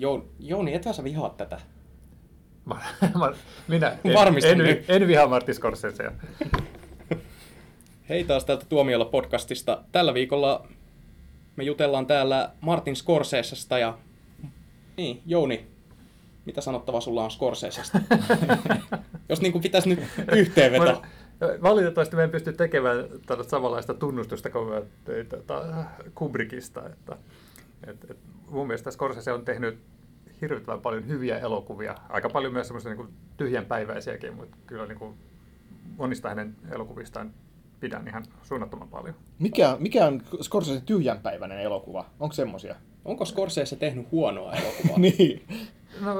Jouni, Jouni ethän sä vihaat tätä. Mä, mä, minä en, Varmistan en, nyt. en vihaa Martti Scorsesea. Hei taas täältä Tuomiolla podcastista. Tällä viikolla me jutellaan täällä Martin Scorsesesta ja... Niin, Jouni, mitä sanottavaa sulla on Scorsesesta? Jos niin kuin pitäisi nyt yhteenveto. Valitettavasti me en pysty tekemään tällaista samanlaista tunnustusta kuin Kubrickista. Että, et, et mun mielestä Scorsese on tehnyt hirvittävän paljon hyviä elokuvia. Aika paljon myös semmoisia niin tyhjänpäiväisiäkin, mutta kyllä niin kuin monista hänen elokuvistaan pidän ihan suunnattoman paljon. Mikä, mikä on Scorsese tyhjänpäiväinen elokuva? Onko semmosia? Onko Scorsese tehnyt huonoa elokuvaa? niin. No,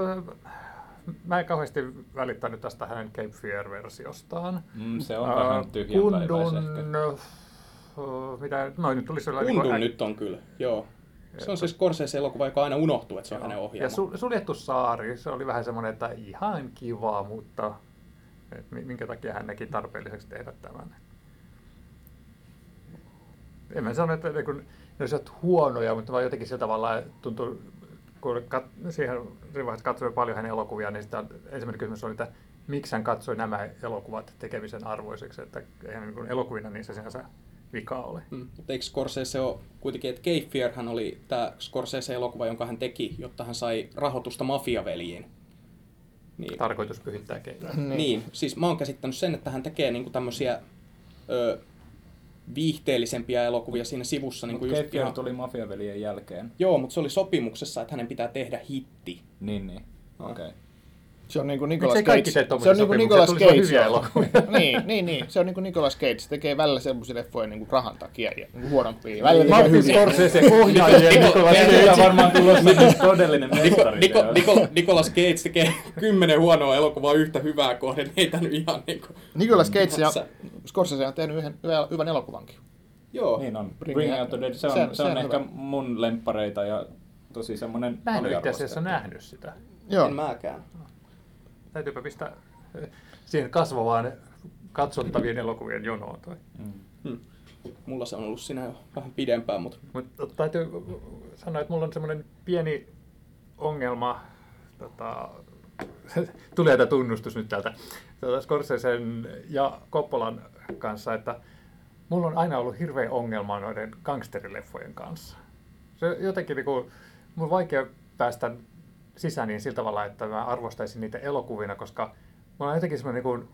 mä en kauheasti välittänyt tästä hänen Cape Fear-versiostaan. Mm, se on Ää, vähän tyhjänpäiväis ehkä. Kundun, äh, mitä, noin nyt tuli sellainen... Kundun niin nyt on kyllä, joo. Se on siis Scorsese-elokuva, joka aina unohtuu, että se on hänen Ja ohjelma. sul, suljettu saari, se oli vähän semmoinen, että ihan kiva, mutta minkä takia hän näki tarpeelliseksi tehdä tämän. En mä sano, että ne, kun, ne olisivat huonoja, mutta vaan jotenkin sillä tavalla tuntuu, kun kat, siihen vaiheessa katsoin paljon hänen elokuvia, niin sitä ensimmäinen kysymys oli, että miksi hän katsoi nämä elokuvat tekemisen arvoiseksi, että eihän niin elokuvina niissä sinänsä vika ole. Mm. Mutta eikö Scorsese ole kuitenkin, että Cape Fear hän oli tämä Scorsese-elokuva, jonka hän teki, jotta hän sai rahoitusta mafiaveljiin. Niin, Tarkoitus pyhittää keinoja. niin. niin, siis mä oon käsittänyt sen, että hän tekee niinku tämmöisiä ö, viihteellisempiä elokuvia siinä sivussa. Niinku Mut just Cape Fear ihan- tuli mafiaveljen jälkeen. Joo, mutta se oli sopimuksessa, että hänen pitää tehdä hitti. Niin, niin. Okei. Okay. Se on niinku Nicolas Miksei Cage. kaikki tee se on niinku sopimuksia? Nicolas Cage. hyviä joo. elokuvia. niin, niin, niin. Se on niinku Nicolas Cage. Se tekee välillä semmoisia leffoja niinku rahan takia ja niinku huonompia. Välillä tekee Martin hyviä. Scorsese ohjaaja ja Nicolas Meillä Cage. on varmaan tulossa todellinen Niko, mestari. Niko, Niko, Nicolas Cage tekee kymmenen huonoa elokuvaa yhtä hyvää kohden. Ei tämä nyt ihan niinku... Nicolas Cage ja Sä- Scorsese on tehnyt yhden hyvän, hyvän elokuvankin. Joo. Niin on. Bring Bring Out the Dead. Se on, se- se se on on ehkä mun lemppareita ja tosi semmonen Mä en ole itse asiassa nähnyt sitä. Joo. En mäkään. Täytyypä pistää eh, siihen kasvavaan katsottavien elokuvien jonoon. Toi. Mm. Hmm. Mulla se on ollut siinä jo vähän pidempään, mutta Mutta täytyy sanoa, että mulla on semmoinen pieni ongelma, tota, tulee tämä tunnustus nyt täältä, täältä Scorsesen ja Koppolan kanssa, että mulla on aina ollut hirveä ongelma noiden gangsterileffojen kanssa. Se jotenkin niin kuin, mun on vaikea päästä sisään niin sillä tavalla, että mä arvostaisin niitä elokuvina, koska mulla on jotenkin semmoinen niin kuin,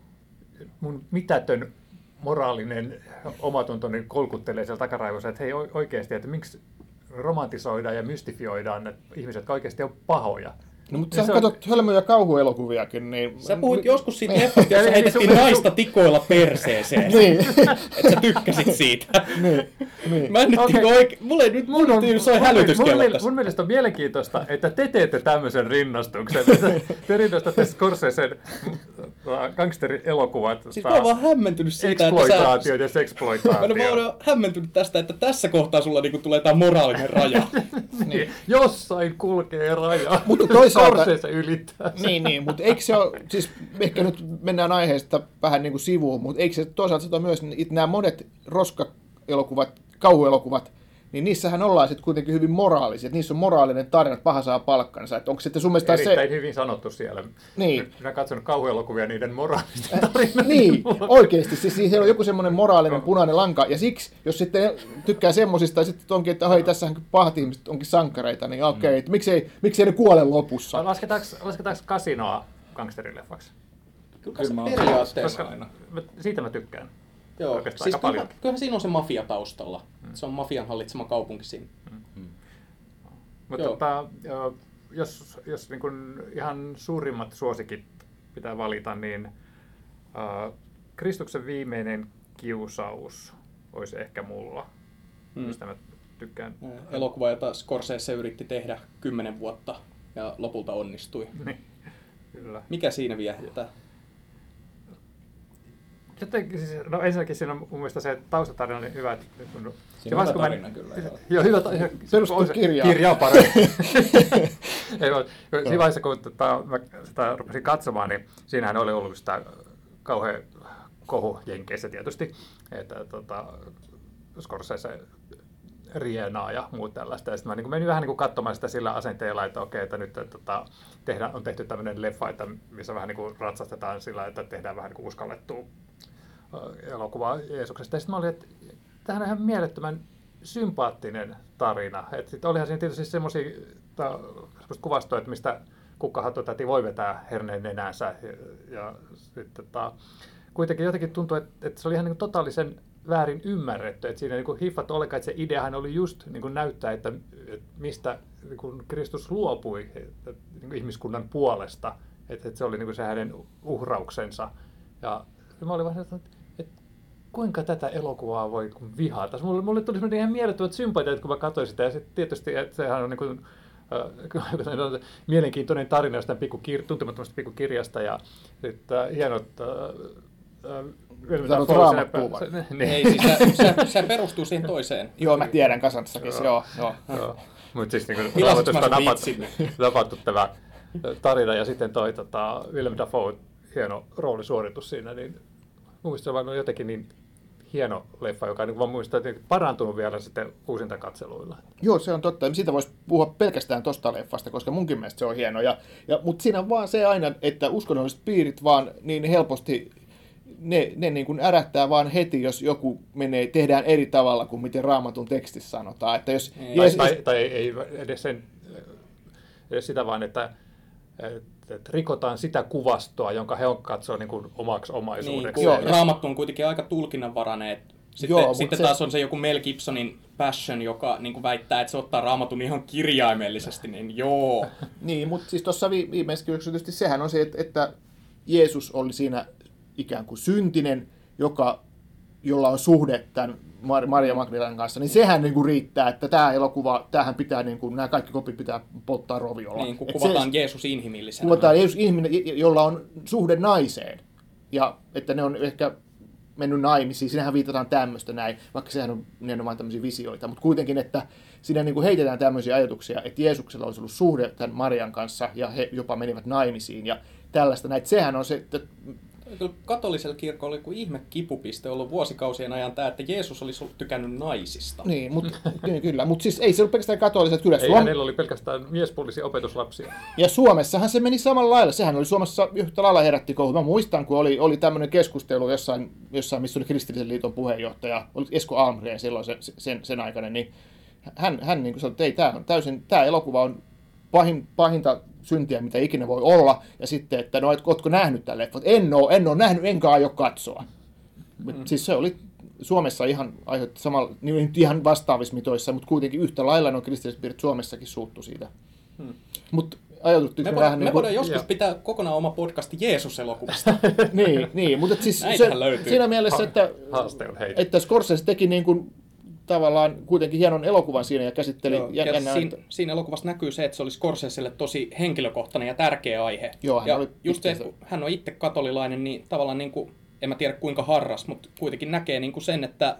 mun mitätön moraalinen omatunto niin kolkuttelee siellä takaraivossa, että hei oikeasti, että miksi romantisoidaan ja mystifioidaan ne ihmiset, oikeasti on pahoja. No, mutta Niin sä se on- katsot hölmöjä kauhuelokuviakin, niin... sä puhuit mi- joskus siitä niin. leffasta, jossa heitettiin naista tikoilla perseeseen. Niin, Että sä tykkäsit siitä. niin, niin. Mä en nyt Okei. niinku oikein... Mulle ei nyt mun, mun soi mun, hälytyskello miel- tässä. mun mielestä on mielenkiintoista, että te teette tämmöisen rinnastuksen. Te rinnastatte Scorsesen äh, gangsterielokuvat, Siis mä oon vaan hämmentynyt siitä, että sä... exploitaatio ja Mä sexploitaatio. oon hämmentynyt tästä, että tässä kohtaa sulla niinku tulee tää moraalinen raja. niin. Jossain kulkee raja. Mutta toisaalta- Scorsese ylittää sen. Niin, niin, mutta eikö se ole, siis ehkä nyt mennään aiheesta vähän niin kuin sivuun, mutta eikö se toisaalta sitä myös, että nämä monet roska-elokuvat, kauhuelokuvat, niin niissähän ollaan sitten kuitenkin hyvin moraalisia, että niissä on moraalinen tarina, että paha saa palkkansa, että onko sitten sun mielestä Erittäin se... hyvin sanottu siellä. Niin. Minä olen katsonut kauhuelokuvia niiden moraalista tarinaa. Niin, oikeasti. Siis siellä on joku semmoinen moraalinen punainen lanka. Ja siksi, jos sitten tykkää semmosista, ja sitten onkin, että hei, tässähän pahat ihmiset onkin sankareita, niin okei, okay, että miksei, miksei ne kuole lopussa. Lasketaanko, lasketaanko kasinoa gangsterileffaksi? Kyllä Kyllä mä oon periaatteessa. Koska aina. siitä mä tykkään. Joo, Oikeastaan siis aika kyllähän, paljon. kyllähän siinä on se mafia taustalla. Se on mafian hallitsema kaupunki siinä. Mutta Joo. tota, ö, jos, jos niin kun ihan suurimmat suosikit pitää valita, niin äh, Kristuksen viimeinen kiusaus olisi ehkä mulla, Mm. mistä mä tykkään. Elokuva, jota Scorsese yritti tehdä kymmenen vuotta ja lopulta onnistui. Niin, kyllä. Mikä siinä viehättää? Jotenkin, siis, no ensinnäkin siinä on mun mielestä se taustatarina oli hyvä. Että, kun, Siinä on tarina kyllä, joo. Joo, hyvä ta- Perustuu on se- kirjaan. Kirja on parempi. Ei, vaan siinä vaiheessa, kun tota, mä sitä rupesin katsomaan, niin siinähän oli ollut sitä kauhean kohu Jenkeissä tietysti, että tota, Scorsese rienaa ja muut tällaista. Ja sitten mä niin menin vähän niin kuin katsomaan sitä sillä asenteella, että okei, että nyt että, tota, tehdään, on tehty tämmöinen leffa, että missä vähän niin kuin ratsastetaan sillä, että tehdään vähän niin kuin uskallettua elokuvaa Jeesuksesta. Ja sitten mä olin, että tämähän on ihan mielettömän sympaattinen tarina. Et sit olihan siinä tietysti semmoisia kuvastoja, että mistä kukkahattu täti voi vetää herneen nenänsä. Ja, ja sitten, tota, kuitenkin jotenkin tuntui, että, että se oli ihan niin totaalisen väärin ymmärretty. Että siinä niin kuin ollenkaan, että se ideahan oli just niin kuin näyttää, että, että mistä niin kuin Kristus luopui että, niin kuin ihmiskunnan puolesta. Että, että se oli niin kuin se hänen uhrauksensa. Ja mä olin vaan, että, että kuinka tätä elokuvaa voi vihata. Mulle, mulle tuli semmoinen ihan mielettömät sympatiat, kun mä katsoin sitä. Ja sitten tietysti, että sehän on niin kuin, äh, mielenkiintoinen tarina jostain pikku kir- tuntemattomasta pikkukirjasta ja sitten äh, hienot äh, Sanot raamattua vai? Niin. Ei, siis se, se, se perustuu siihen toiseen. Joo, mä tiedän Kasanssakin, se, joo, joo. Joo. Mutta siis niin mä sun napattu, tämä tarina ja sitten toi tota, Willem Dafoe hieno roolisuoritus siinä, niin se on jotenkin niin hieno leffa, joka niin vaan muistaa, että parantunut vielä sitten uusintakatseluilla. Joo, se on totta. Siitä voisi puhua pelkästään tosta leffasta, koska munkin mielestä se on hieno. Ja, ja, mutta siinä on vaan se aina, että uskonnolliset piirit vaan niin helposti, ne, ne niin kuin ärähtää vaan heti, jos joku menee, tehdään eri tavalla kuin miten raamatun tekstissä sanotaan. Että jos, Ei. Tai, Jeesus- tai, tai ei edes, sen, edes sitä vaan, että, että, että rikotaan sitä kuvastoa, jonka he on katsoo niin kuin omaksi Niin, omaisuudeksi. kun Joo. Raamattu on kuitenkin aika tulkinnanvarainen. et Sitten, Joo, sitten se- taas on se joku Mel Gibsonin Passion, joka niin kuin väittää, että se ottaa raamatun ihan kirjaimellisesti, niin joo. Niin, mutta siis tuossa vi- viimeisessä kysymyksessä tietysti sehän on se, että, että Jeesus oli siinä ikään kuin syntinen, joka, jolla on suhde tämän Mar- Maria Magdalenan kanssa, niin sehän niin kuin riittää, että tämä elokuva, tämähän pitää, niin kuin, nämä kaikki kopit pitää polttaa roviolla. Niin, kun kuvataan se, Jeesus inhimillisenä. kuvataan Jeesus ihminen, jolla on suhde naiseen, ja että ne on ehkä mennyt naimisiin, siinähän viitataan tämmöistä näin, vaikka sehän on nimenomaan tämmöisiä visioita, mutta kuitenkin, että siinä niin kuin heitetään tämmöisiä ajatuksia, että Jeesuksella olisi ollut suhde tämän Marian kanssa, ja he jopa menivät naimisiin, ja tällaista näin. Sehän on se, että Kyllä katolisella kirkolla oli kuin ihme kipupiste ollut vuosikausien ajan tämä, että Jeesus olisi ollut tykännyt naisista. niin, mutta kyllä, mutta siis ei se ole pelkästään katoliset, kyllä Ei, Suom- hänellä oli pelkästään miespuolisia opetuslapsia. Ja Suomessahan se meni samalla lailla. Sehän oli Suomessa yhtä lailla herätti kohut. Mä muistan, kun oli, oli tämmöinen keskustelu jossain, jossain, missä oli Kristillisen liiton puheenjohtaja, oli Esko Almgren silloin se, sen, sen aikainen, niin hän, hän niin sanoi, että ei, tämä on täysin, tämä elokuva on pahin, pahinta syntiä, mitä ikinä voi olla. Ja sitten, että no, et, ootko nähnyt tämän leffan? En ole, en ole nähnyt, enkä aio katsoa. Mm. Siis se oli Suomessa ihan aiheutti samalla, niin ihan vastaavissa mitoissa, mutta kuitenkin yhtä lailla nuo kristilliset piirit Suomessakin suuttu siitä. Hmm. Mutta ajauduttiinko Me, vähän me niin voidaan kuin... joskus pitää kokonaan oma podcasti Jeesus-elokuvasta. niin, niin, mutta et siis se, löytyy. siinä mielessä, että, että Scorsese teki niin kuin, tavallaan kuitenkin hienon elokuvan siinä ja käsitteli... Joo, ja, siinä, että- siinä elokuvassa näkyy se, että se oli Scorseselle tosi henkilökohtainen ja tärkeä aihe. Joo, hän ja oli just se, kun hän on itse katolilainen, niin tavallaan niin kuin, en mä tiedä kuinka harras, mutta kuitenkin näkee niin kuin sen, että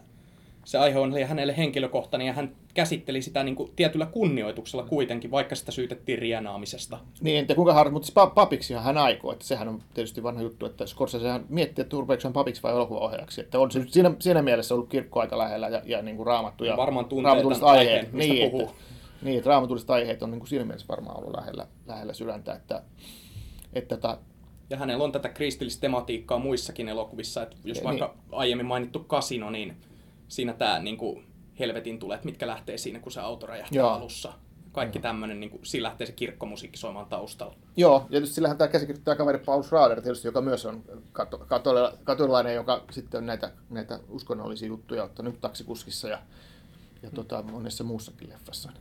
se aihe on hänelle henkilökohtainen ja hän käsitteli sitä niin kuin tietyllä kunnioituksella kuitenkin, vaikka sitä syytettiin rienaamisesta. Niin, en tiedä kuinka harras, mutta pa- papiksihan hän aikoo, että sehän on tietysti vanha juttu, että Scorsesehan miettii, että rupeeko hän papiksi vai elokuvaohjaajaksi, että on se nyt siinä, siinä mielessä ollut kirkko aika lähellä ja, ja niin kuin raamattu ja Varmaan raamatulliset aiheet, aiheen, mistä niin, puhuu. että, niin, että raamatulliset aiheet on niin kuin siinä mielessä varmaan ollut lähellä, lähellä sydäntä, että, että ta, Ja hänellä on tätä kristillistä tematiikkaa muissakin elokuvissa, että jos Ja vaikka aiemmin mainittu kasino, niin siinä tämä niin kuin helvetin tulet, mitkä lähtee siinä, kun se auto räjähtää Joo. alussa. Kaikki tämmöinen, niin kuin, siinä lähtee se kirkkomusiikki soimaan taustalla. Joo, ja tietysti sillähän tämä käsikirjoittaja kaveri Paul Schrader tietysti, joka myös on kato, katole, katolilainen, joka sitten on näitä, näitä uskonnollisia juttuja ottanut taksikuskissa ja, ja tota, monessa muussakin leffassa.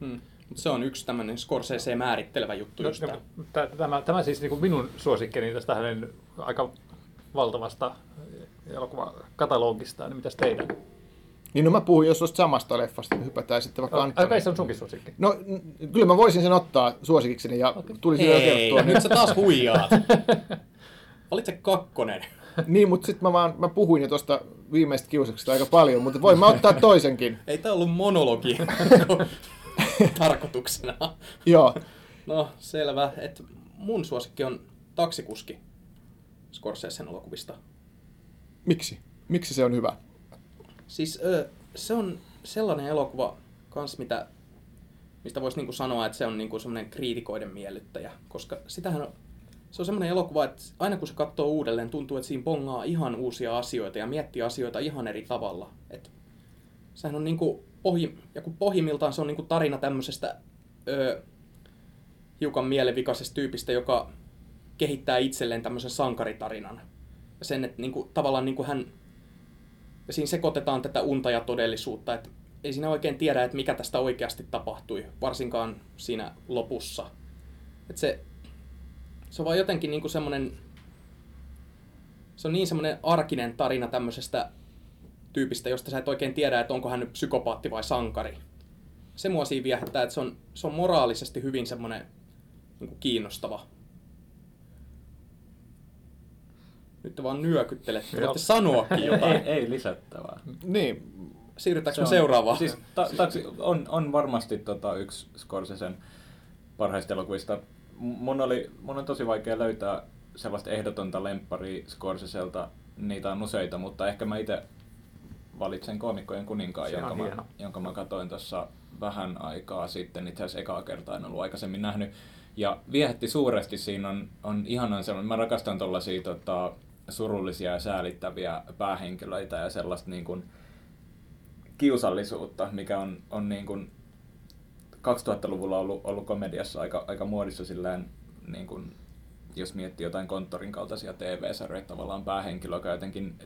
Hmm. Mut se on yksi tämmöinen Scorsese määrittelevä juttu No, no, tämä, tämä siis niin kuin minun suosikkeni tästä hänen aika valtavasta elokuvakatalogistaan, niin mitäs teidän? Niin no mä puhun jos tuosta samasta leffasta, niin hypätään sitten vaikka Ai Antoniin. kai se on sunkin suosikki. No n- kyllä mä voisin sen ottaa suosikikseni ja tuli siinä jo Ei, kerrottua. nyt sä taas huijaat. Valitse kakkonen. Niin, mutta sitten mä vaan mä puhuin jo tuosta viimeistä kiusauksesta aika paljon, mutta voin mä ottaa toisenkin. Ei tää ollut monologi tarkoituksena. Joo, No, selvä. Et mun suosikki on taksikuski Scorsesen elokuvista. Miksi? Miksi se on hyvä? Siis ö, se on sellainen elokuva kans, mitä, mistä voisi niinku sanoa, että se on niinku semmoinen kriitikoiden miellyttäjä, koska sitähän on, se on semmoinen elokuva, että aina kun se katsoo uudelleen, tuntuu, että siinä pongaa ihan uusia asioita ja miettii asioita ihan eri tavalla. Et sehän on niinku pohji, ja kun pohjimmiltaan se on niinku tarina tämmöisestä öö, hiukan mielenvikaisesta tyypistä, joka kehittää itselleen tämmöisen sankaritarinan. Sen, että niinku, tavallaan niinku hän, ja siinä sekoitetaan tätä unta ja todellisuutta, että ei siinä oikein tiedä, että mikä tästä oikeasti tapahtui, varsinkaan siinä lopussa. Että se, se on vaan jotenkin niinku semmoinen, se on niin semmoinen arkinen tarina tämmöisestä tyypistä, josta sä et oikein tiedä, että onko hän nyt psykopaatti vai sankari. Se mua siinä viehättää, että se on, se on moraalisesti hyvin semmoinen niin kiinnostava. Nyt te vaan nyökyttelette, voitte sanoakin ei, jotain. ei lisättävää. Niin, Siirrytäänkö Se me seuraavaan? Siis ta, taksi, on, on varmasti tota, yksi Scorsesen parhaista elokuvista. Mun, oli, mun on tosi vaikea löytää sellaista ehdotonta lempparia Scorseselta. Niitä on useita, mutta ehkä mä itse valitsen Koomikkojen kuninkaan, jonka mä, jonka mä katsoin tuossa vähän aikaa sitten. Itse asiassa ekaa kertaa en ollut aikaisemmin nähnyt. Ja viehätti suuresti, siinä on, on ihanan sellainen, mä rakastan tollasia tota, surullisia ja säälittäviä päähenkilöitä ja sellaista niin kuin, kiusallisuutta, mikä on, on niin kuin 2000-luvulla ollut, ollut komediassa aika, aika muodissa silleen, niin kuin, jos miettii jotain konttorin kaltaisia TV-sarjoja, tavallaan päähenkilö, joka jotenkin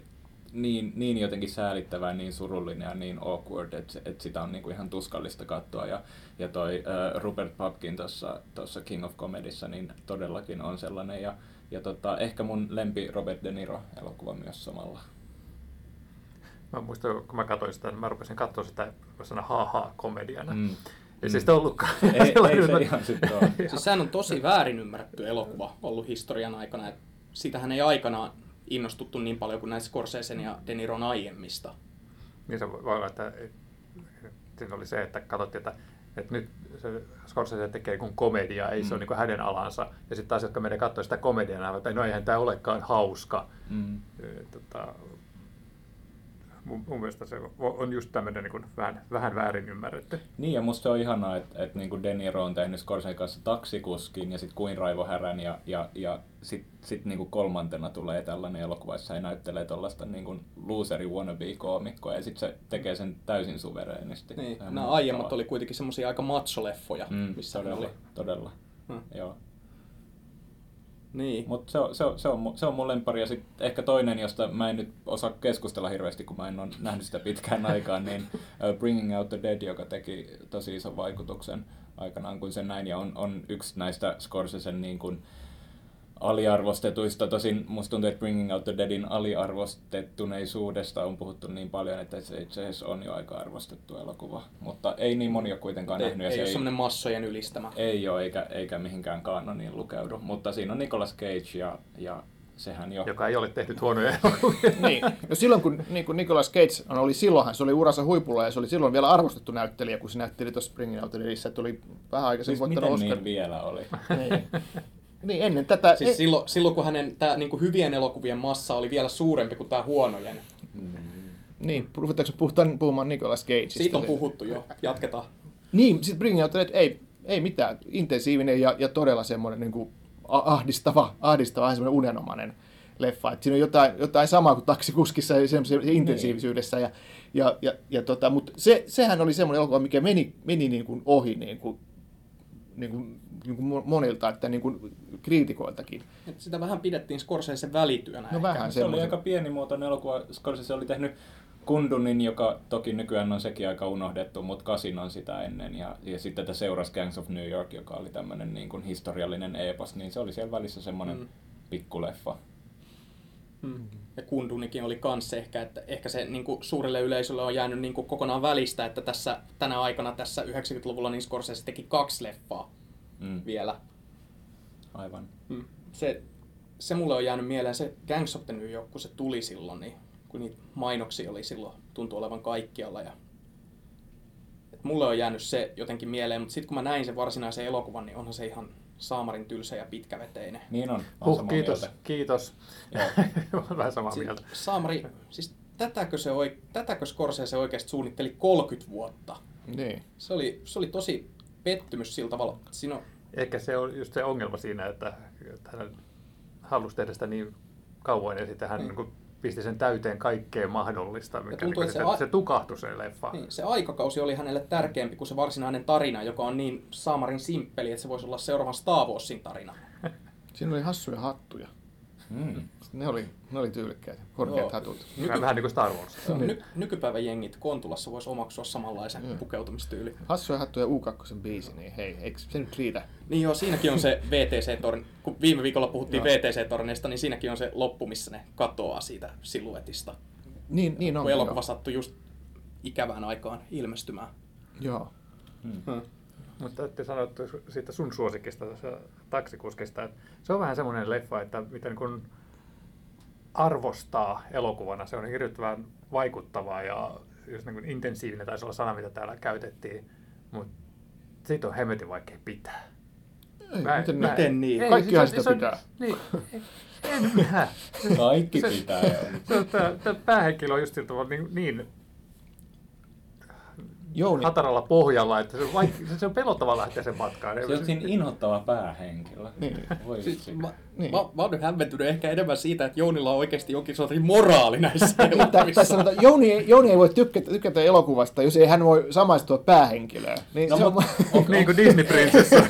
niin, niin jotenkin säälittävä, niin surullinen ja niin awkward, että, että sitä on niin kuin ihan tuskallista katsoa. Ja, ja toi äh, Rupert Pupkin tuossa King of Comedyssa niin todellakin on sellainen. Ja, ja tota, ehkä mun lempi Robert De Niro elokuva myös samalla. Mä muistan, kun mä katsoin sitä, niin mä rupesin katsoa sitä sellaisena ha-ha-komediana. Mm. Mm. Ei se sitä ollutkaan. Ei, ei se mä- ihan sitten ole. Siis sehän on tosi väärin ymmärretty elokuva ollut historian aikana. Sitähän ei aikanaan innostuttu niin paljon kuin näistä Scorsesen ja De Niron aiemmista. Niin se voi olla, että siinä oli se, että katsottiin, että, että nyt se Scorsese tekee kuin komediaa, ei mm. se ole niin hänen alansa. Ja sitten taas, jotka meidän katsoi sitä komediaa, että no eihän tämä olekaan hauska. Mm. Tota, mun, mun mielestä se on just tämmöinen niin vähän, vähän väärin ymmärretty. Niin, ja musta se on ihanaa, että, että niin kuin De Niro on tehnyt Scorsesen kanssa taksikuskin ja sitten kuin Raivo Härän ja, ja, ja sitten sit niin kuin kolmantena tulee tällainen elokuva, jossa he näyttelee tuollaista niin kuin loseri wannabe-koomikkoa ja sitten se tekee sen täysin suvereenisti. Niin, nämä aiemmat oli kuitenkin semmoisia aika matsoleffoja, mm, missä todella, oli. todella. Hmm. Joo. Niin. Mutta se, on, se, on, se, on, se on mun lemppari. Ja sitten ehkä toinen, josta mä en nyt osaa keskustella hirveästi, kun mä en ole nähnyt sitä pitkään aikaan, niin uh, Bringing Out the Dead, joka teki tosi ison vaikutuksen aikanaan, kun sen näin. Ja on, on yksi näistä Scorsesen niin kuin, aliarvostetuista. Tosin musta tuntuu, että Bringing Out the Deadin aliarvostettuneisuudesta on puhuttu niin paljon, että se itse asiassa on jo aika arvostettu elokuva. Mutta ei niin moni ole kuitenkaan ei, nähnyt. ei se ole semmoinen massojen ylistämä. ei ole, eikä, eikä mihinkään kanoniin lukeudu. Mutta siinä on Nicolas Cage ja, ja sehän jo... Joka ei ole tehnyt huonoja elokuvia. niin. No silloin kun niin kuin Nicolas Cage oli silloinhan, se oli uransa huipulla ja se oli silloin vielä arvostettu näyttelijä, kun se näytteli tuossa Springin Out Edissä, että oli vähän aikaisemmin siis voittanut miten Oscar. niin vielä oli? Niin. niin, ennen tätä... Siis e- silloin, silloin, kun hänen tää, niinku hyvien elokuvien massa oli vielä suurempi kuin tämä huonojen. Niin, ruvetaanko puhutaan, puhumaan Nicolas Cageista? Siitä on puhuttu jo. Jatketaan. Niin, sitten Bring Out Dead, ei, ei mitään. Intensiivinen ja, ja todella semmoinen niin kuin ahdistava, ahdistava, semmoinen unenomainen leffa. Et siinä on jotain, jotain samaa kuin taksikuskissa ja semmoisessa intensiivisyydessä. Ja, ja, ja, ja tota, mutta se, sehän oli semmoinen elokuva, mikä meni, meni niin kuin ohi niin kuin, niin kuin, niin kuin monilta, että niin kuin kriitikoiltakin. Et sitä vähän pidettiin Scorsesen välityönä. No ehkä. vähän Se oli aika pienimuotoinen elokuva. Scorsese oli tehnyt Kundunin, joka toki nykyään on sekin aika unohdettu, mutta Kasinon sitä ennen. Ja, ja sitten tätä seurasi Gangs of New York, joka oli tämmöinen niin kuin historiallinen epos, niin se oli siellä välissä semmoinen Mm. mm. pikkuleffa. Mm. Ja Kundunikin oli kans ehkä, että ehkä se niin kuin suurelle yleisölle on jäänyt niin kuin kokonaan välistä, että tässä, tänä aikana tässä 90-luvulla niin Scorsese teki kaksi leffaa Mm. vielä. Aivan. Mm. Se, se mulle on jäänyt mieleen se Gangs of the New York, kun se tuli silloin, niin kun niitä mainoksia oli silloin, tuntui olevan kaikkialla. Ja... Et mulle on jäänyt se jotenkin mieleen, mutta sitten kun mä näin sen varsinaisen elokuvan, niin onhan se ihan saamarin tylsä ja pitkäveteinen. Niin on. on Huh, samaa kiitos, mieltä. kiitos. Olen vähän samaa Si- mieltä. Saamari, siis tätäkö, se oi, tätäkö Scorsese oikeasti suunnitteli 30 vuotta? Niin. Se oli, se oli tosi pettymys sillä tavalla. Siinä on, Ehkä se on just se ongelma siinä, että, että hän halusi tehdä sitä niin kauan ja sitten hän Mm. niin. Niin pisti sen täyteen kaikkea mahdollista, mikä tuntuu, niin että se, se a- se, tukahtui se leffa. niin, se aikakausi oli hänelle tärkeämpi kuin se varsinainen tarina, joka on niin saamarin simppeli, että se voisi olla seuraavan Star Warsin tarina. Siinä oli hassuja hattuja. Mm. Ne oli, ne oli tyylikkäitä, korkeat Joo. hatut. Nyky... Vähän niin kuin Star Wars. Joo, Ny, nykypäivän jengit Kontulassa voisi omaksua samanlaisen Joo. pukeutumistyyli. Hassuja hattuja U2 biisi, niin hei, eikö se nyt riitä? Niin joo, siinäkin on se VTC-torni. Kun viime viikolla puhuttiin Joo. VTC-torneista, niin siinäkin on se loppu, missä ne katoaa siitä siluetista. Niin, niin on. kun elokuva sattui just ikävään aikaan ilmestymään. Joo. Hmm. Mutta sanoa että siitä sun suosikista, taksikuskista, että se on vähän semmoinen leffa, että mitä niin kuin arvostaa elokuvana. Se on hirvittävän vaikuttavaa ja just niin kuin intensiivinen taisi olla sana, mitä täällä käytettiin, mutta siitä on hemmetin vaikea pitää. Ei, Mä- miten, mä-? Miten niin? Ei, Kaikkihan siis sitä on- pitää. Niin, en minä. Kaikki Se- pitää. Se tämä, tämä päähenkilö on just niin, niin Jouni, hataralla pohjalla, että se on, vaik- se on pelottava lähteä sen matkaan. Se on siinä inhottava päähenkilö. Niin. Voi Siis, mä, Niin. niin. mä, mä oon nyt hämmentynyt ehkä enemmän siitä, että Jounilla on oikeasti jonkin sortin moraali näissä tai elokuvissa. sanotaan, Jouni, ei- Jouni ei voi tykkätä, tykätä elokuvasta, jos ei hän voi samaistua päähenkilöön. Niin No, se on, mut- niin kuin Disney-prinsessa.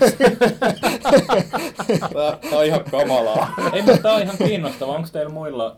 Tää, tää on ihan kamalaa. Ei, mutta tämä on ihan kiinnostavaa. Onko teillä muilla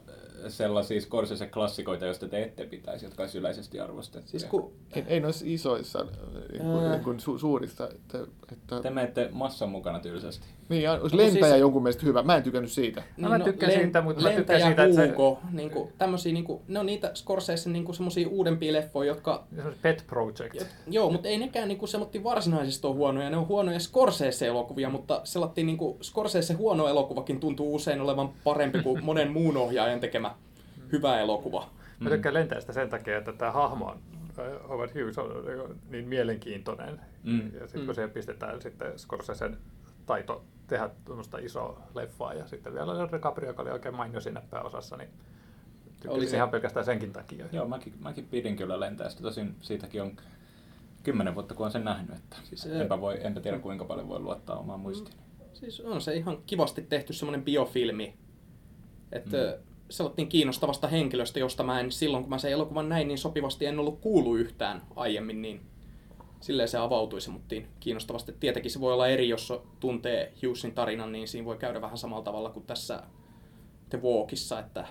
sellaisia Scorsese-klassikoita, joista te ette pitäisi, jotka olisi yleisesti arvostettuja? Siis kun, ei, ei noissa isoissa, niin kuin, Ää. niin kuin su, suurissa. Että, että, Te menette massan mukana tyylisesti. niin, ja olisi No, lentäjä siis- jonkun mielestä hyvä. Mä en tykännyt siitä. No, mä tykkään siitä, mutta mä tykkään siitä, että se- Hugo, niinku, tämmösiä, niinku, ne on niitä Scorsese niinku, semmosia uudempia leffoja, jotka Pet Project. Jo- Joo, mutta ei nekään niinku semmotti varsinaisesti ole huonoja. Ne on huonoja Scorsese-elokuvia, mutta sellattiin niinku Scorsese huono elokuvakin tuntuu usein olevan parempi kuin monen muun ohjaajan tekemä hyvä elokuva. Mä tykkään lentäjästä sen takia, että tämä hahmo on, äh, Howard Hughes on niin mielenkiintoinen. Mm. Ja sitten kun Mm. siihen pistetään sitten Scorsesen taito tehdä tuommoista isoa leffaa ja sitten vielä Leonardo DiCaprio, joka oli oikein mainio siinä pääosassa, niin Oli se- ihan pelkästään senkin takia. Joo, mäkin, mäkin pidin kyllä lentäjästä. Tosin siitäkin on kymmenen vuotta, kun on sen nähnyt. Että Siis, siis, enpä, voi, enpä tiedä, kuinka paljon voi luottaa omaan muistiin. Siis on se ihan kivasti tehty semmoinen biofilmi. Että Mm. Sellattiin kiinnostavasta henkilöstä, josta mä en silloin, kun mä sen elokuvan näin, niin sopivasti en ollut kuullut yhtään aiemmin, niin silleen se avautui se muttiin kiinnostavasti. Tietenkin se voi olla eri, jos tuntee Hughesin tarinan, niin siinä voi käydä vähän samalla tavalla kuin tässä The Walkissa, että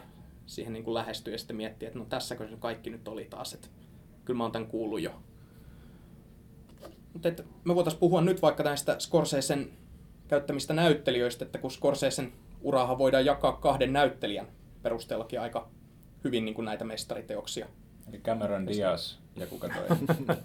siihen niin kuin lähestyy ja sitten miettii, että no tässäkö se kaikki nyt oli taas, että kyllä mä oon tämän kuullut jo. Mutta me voitaisiin puhua nyt vaikka näistä Scorsesen käyttämistä näyttelijöistä, että kun Scorsesen urahan voidaan jakaa kahden näyttelijän perusteellakin aika hyvin niin kuin näitä mestariteoksia. Eli Cameron Diaz ja kuka toi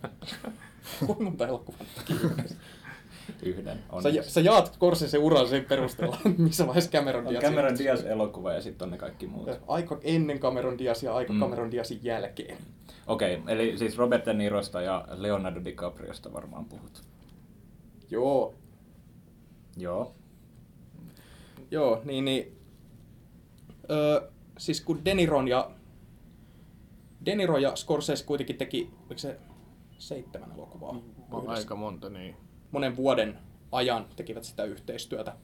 Kuinka monta elokuvan yhden. Sä, sä jaat Scorsesen uran sen perusteella, missä vaiheessa Cameron on Diaz. Cameron Diaz elokuva ja sitten on ne kaikki muut. Aika ennen Cameron Diaz ja aika Mm. Cameron Diazin jälkeen. Okei, eli siis Robert De Nirosta ja Leonardo DiCapriosta varmaan puhut. Joo, Joo. Joo, niin, niin öö, siis kun Deniron ja Deniro ja Scorsese kuitenkin teki, oliko se seitsemän elokuvaa On yhdessä? aika monta, niin. monen vuoden ajan tekivät sitä yhteistyötä.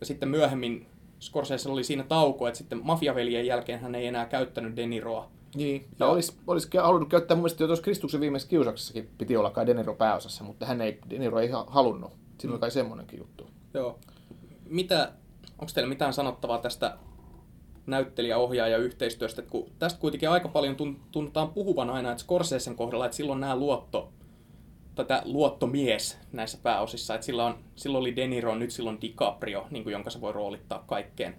Ja sitten myöhemmin Scorsese oli siinä tauko, että sitten Mafiaveljen jälkeen hän ei enää käyttänyt Deniroa. Niin, ja Joo. olisi, olisi halunnut käyttää mun mielestä jo tuossa Kristuksen viimeisessä kiusauksessakin piti olla kai Deniro pääosassa, mutta hän ei, Deniro ei ha- halunnut. Siinä oli kai semmoinenkin juttu. Joo. Mitä, onko teillä mitään sanottavaa tästä näyttelijä-ohjaaja yhteistyöstä, että kun tästä kuitenkin aika paljon tun- tunnutaan puhuvan aina, että Scorsesen kohdalla, että silloin nämä luotto, tätä luottomies näissä pääosissa, että sillä on, silloin oli De Niro, nyt silloin DiCaprio, niin kuin, jonka se voi roolittaa kaikkeen.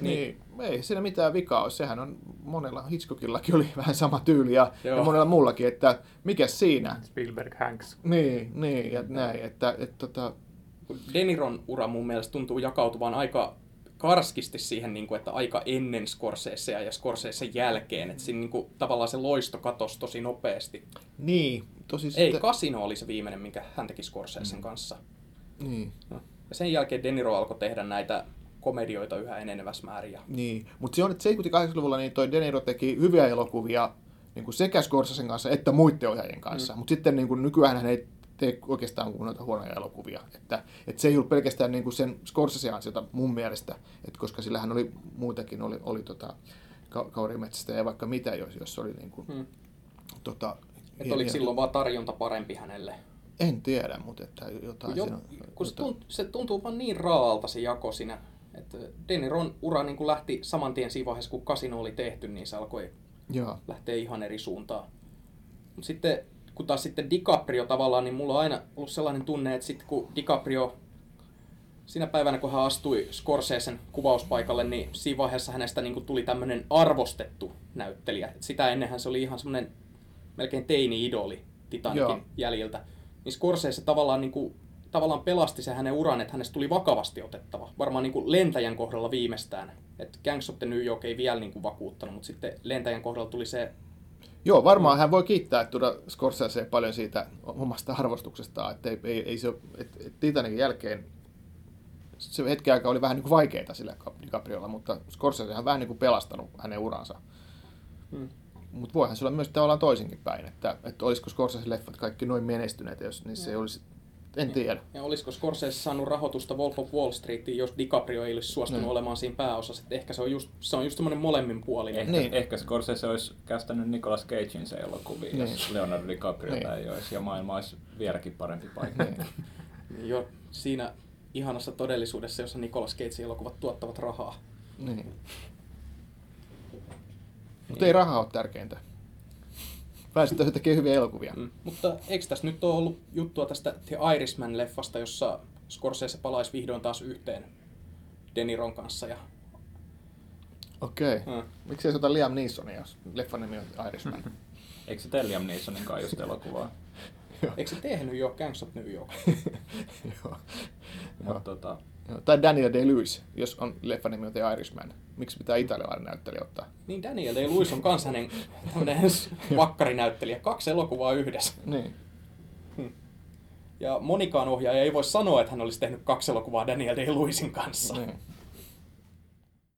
Niin. niin. ei siinä mitään vikaa ole. Sehän on monella, Hitchcockillakin oli vähän sama tyyli ja, Joo. ja monella muullakin, että mikä siinä? Spielberg, Hanks. Niin, niin ja näin, että, että tota, De Niron ura mun mielestä tuntuu jakautuvan aika karskisti siihen, niin kuin, että aika ennen Scorsesea ja Scorsesen jälkeen, että siinä niin kuin, tavallaan se loisto katosi tosi nopeasti. niin, tosi Ei, sitten, Casino oli se viimeinen, minkä hän teki Scorsesen kanssa. niin. No. Ja sen jälkeen De Niro alkoi tehdä näitä komedioita yhä enenevässä määrin. Ja... Niin, mutta se on, että 70-80-luvulla niin toi De Niro teki hyviä elokuvia niin kuin sekä Scorsesen kanssa että muiden ohjaajien kanssa. Mm. Mutta sitten niin kuin, nykyään hän ei tee oikeastaan kuin noita huonoja elokuvia. Että, että se ei ollut pelkästään niin kuin sen Scorsesen ansiota mun mielestä, että koska sillähän oli muutakin, oli, oli tota, kaurimetsästä ja vaikka mitä, jos, jos oli niin kuin, mm. tota, että oliko silloin vaan tarjonta parempi hänelle? En tiedä, mutta että jotain jo, siinä, kun se, tuntuu, se tuntuu vaan niin raalta se jako siinä. Että Deniron ura niin kuin lähti saman tien siinä vaiheessa, kun kasino oli tehty, niin se alkoi Joo. lähteä ihan eri suuntaan. Mutta sitten kun taas sitten DiCaprio tavallaan, niin mulla on aina ollut sellainen tunne, että sitten kun DiCaprio siinä päivänä, kun hän astui Scorsesen kuvauspaikalle, niin siinä vaiheessa hänestä niin kuin tuli tämmöinen arvostettu näyttelijä. Et sitä ennenhän se oli ihan semmoinen melkein teini-idoli Titanikin Joo. jäljiltä. Niin Scorsese tavallaan, niin kuin, tavallaan pelasti se hänen uran, että hänestä tuli vakavasti otettava. Varmaan niin kuin lentäjän kohdalla viimeistään. Että Gangs of the New York ei vielä niin kuin vakuuttanut, mutta sitten lentäjän kohdalla tuli se Joo, varmaan hän voi kiittää tuoda Scorsese paljon siitä omasta arvostuksestaan, että ei, ei, ei se, että, Titanikin jälkeen se hetki aika oli vähän niin kuin vaikeaa sillä DiCapriolla, mutta Scorsese on vähän niin kuin pelastanut hänen uransa. Hmm. Mutta voihan se olla myös tavallaan toisinkin päin, että, että olisiko Scorsese-leffat kaikki noin menestyneitä, jos niissä ei olisi en tiedä. Ja olisiko Scorsese saanut rahoitusta Wolf of Wall Streetiin, jos DiCaprio ei olisi suostunut niin. olemaan siinä pääosassa. Että ehkä se on just, se on just semmoinen molemminpuolinen. Ehkä, niin. ehkä Scorsese olisi kästänyt Nicolas Cagein se elokuviin, niin. jos Leonardo DiCaprio niin. ei olisi. Ja maailma olisi vieläkin parempi paikka. niin. jo siinä ihanassa todellisuudessa, jossa Nicolas Cagein elokuvat tuottavat rahaa. Niin. Mutta ei raha ole tärkeintä. Pääsette tekemään hyviä elokuvia. Mm. Mutta eikö tässä nyt ole ollut juttua tästä The Irishman-leffasta, jossa Scorsese palaisi vihdoin taas yhteen Deniron kanssa ja Okei. Okay. Mm. Miksi ei ota Liam Neesonia, jos leffan nimi on Irishman? Eikö se tee Liam Neesonin kanssa just elokuvaa? Eikö se tehnyt jo Gangs of New York? Joo. Tota... Tai Daniel Day-Lewis, jos on leffa nimi on The Irishman. Miksi pitää italialainen näyttelijä ottaa? Niin Daniel Day-Lewis on kans hänen vakkarinäyttelijä. Kaksi elokuvaa yhdessä. Niin. Hm. Ja monikaan ohjaaja ei voi sanoa, että hän olisi tehnyt kaksi elokuvaa Daniel Day-Lewisin kanssa. Niin.